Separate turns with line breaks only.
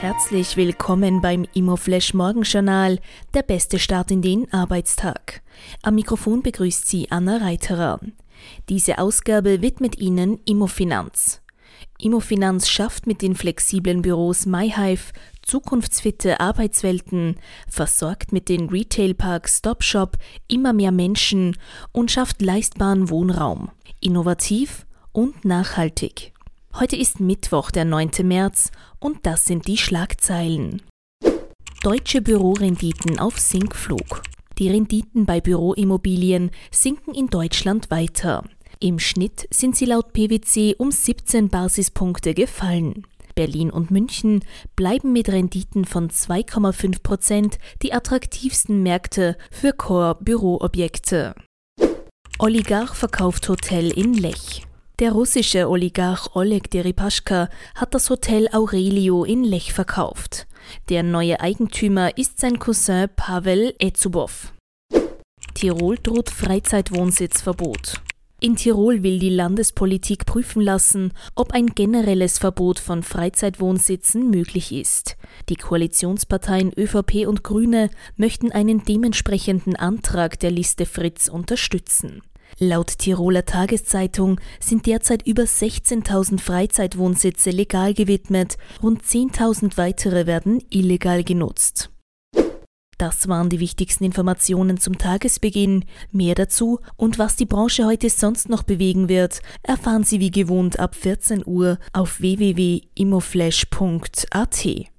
Herzlich willkommen beim Immoflash Morgenjournal, der beste Start in den Arbeitstag. Am Mikrofon begrüßt Sie Anna Reiterer. Diese Ausgabe widmet Ihnen Immofinanz. Immofinanz schafft mit den flexiblen Büros MyHive zukunftsfitte Arbeitswelten, versorgt mit den Retailparks StopShop immer mehr Menschen und schafft leistbaren Wohnraum. Innovativ und nachhaltig. Heute ist Mittwoch, der 9. März, und das sind die Schlagzeilen. Deutsche Bürorenditen auf Sinkflug. Die Renditen bei Büroimmobilien sinken in Deutschland weiter. Im Schnitt sind sie laut PwC um 17 Basispunkte gefallen. Berlin und München bleiben mit Renditen von 2,5 Prozent die attraktivsten Märkte für Core-Büroobjekte. Oligarch verkauft Hotel in Lech. Der russische Oligarch Oleg Deripaschka hat das Hotel Aurelio in Lech verkauft. Der neue Eigentümer ist sein Cousin Pavel Ezubow. Tirol droht Freizeitwohnsitzverbot. In Tirol will die Landespolitik prüfen lassen, ob ein generelles Verbot von Freizeitwohnsitzen möglich ist. Die Koalitionsparteien ÖVP und Grüne möchten einen dementsprechenden Antrag der Liste Fritz unterstützen. Laut Tiroler Tageszeitung sind derzeit über 16.000 Freizeitwohnsitze legal gewidmet, rund 10.000 weitere werden illegal genutzt. Das waren die wichtigsten Informationen zum Tagesbeginn. Mehr dazu und was die Branche heute sonst noch bewegen wird, erfahren Sie wie gewohnt ab 14 Uhr auf www.immoflash.at.